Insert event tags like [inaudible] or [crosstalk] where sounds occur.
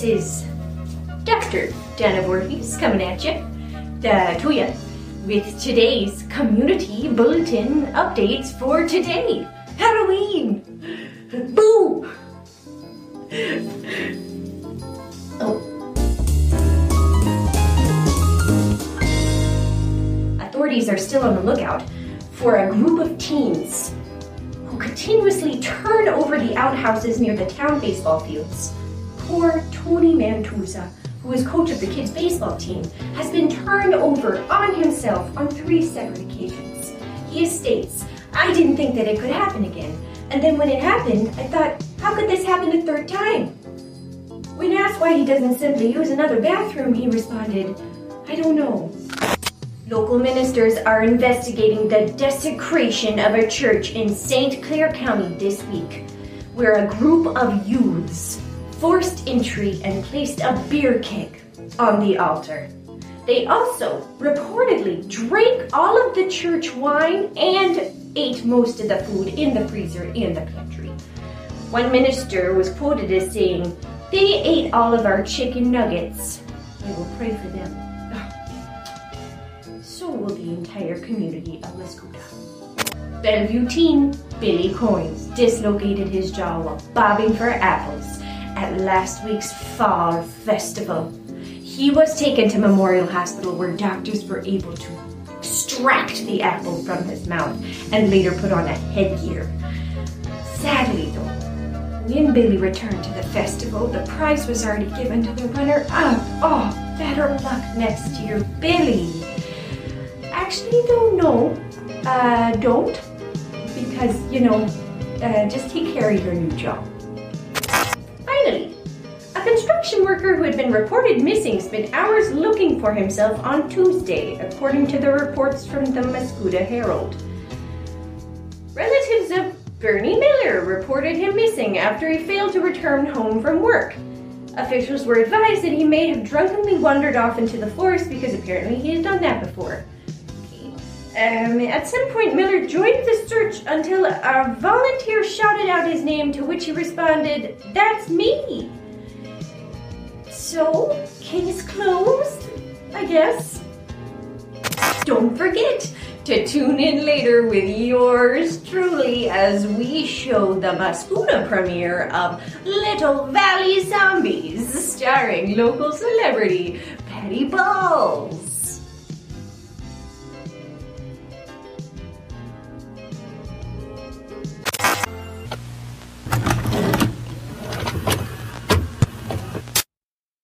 This is Dr. Donna Voorhees coming at you, uh, to you, with today's community bulletin updates for today. Halloween! Boo! Oh. Authorities are still on the lookout for a group of teens who continuously turn over the outhouses near the town baseball fields. Poor Tony Mantusa, who is coach of the kids' baseball team, has been turned over on himself on three separate occasions. He states, I didn't think that it could happen again. And then when it happened, I thought, how could this happen a third time? When asked why he doesn't simply use another bathroom, he responded, I don't know. Local ministers are investigating the desecration of a church in St. Clair County this week, where a group of youths forced entry and placed a beer keg on the altar. They also reportedly drank all of the church wine and ate most of the food in the freezer in the pantry. One minister was quoted as saying, They ate all of our chicken nuggets. We will pray for them [sighs] so will the entire community of Mascoutah. Bellevue teen Billy Coins dislocated his jaw while bobbing for apples at last week's fall festival. He was taken to Memorial Hospital where doctors were able to extract the apple from his mouth and later put on a headgear. Sadly, though, when Billy returned to the festival, the prize was already given to the runner up. Oh, better luck next year, Billy actually though, no. Uh, don't. Because, you know, uh, just take care of your new job. Construction worker who had been reported missing spent hours looking for himself on Tuesday, according to the reports from the Mascoutah Herald. Relatives of Bernie Miller reported him missing after he failed to return home from work. Officials were advised that he may have drunkenly wandered off into the forest because apparently he had done that before. Um, at some point, Miller joined the search until a volunteer shouted out his name, to which he responded, That's me! So, case closed, I guess. Don't forget to tune in later with yours truly as we show the Mascoutah premiere of Little Valley Zombies, starring local celebrity Patty Balls.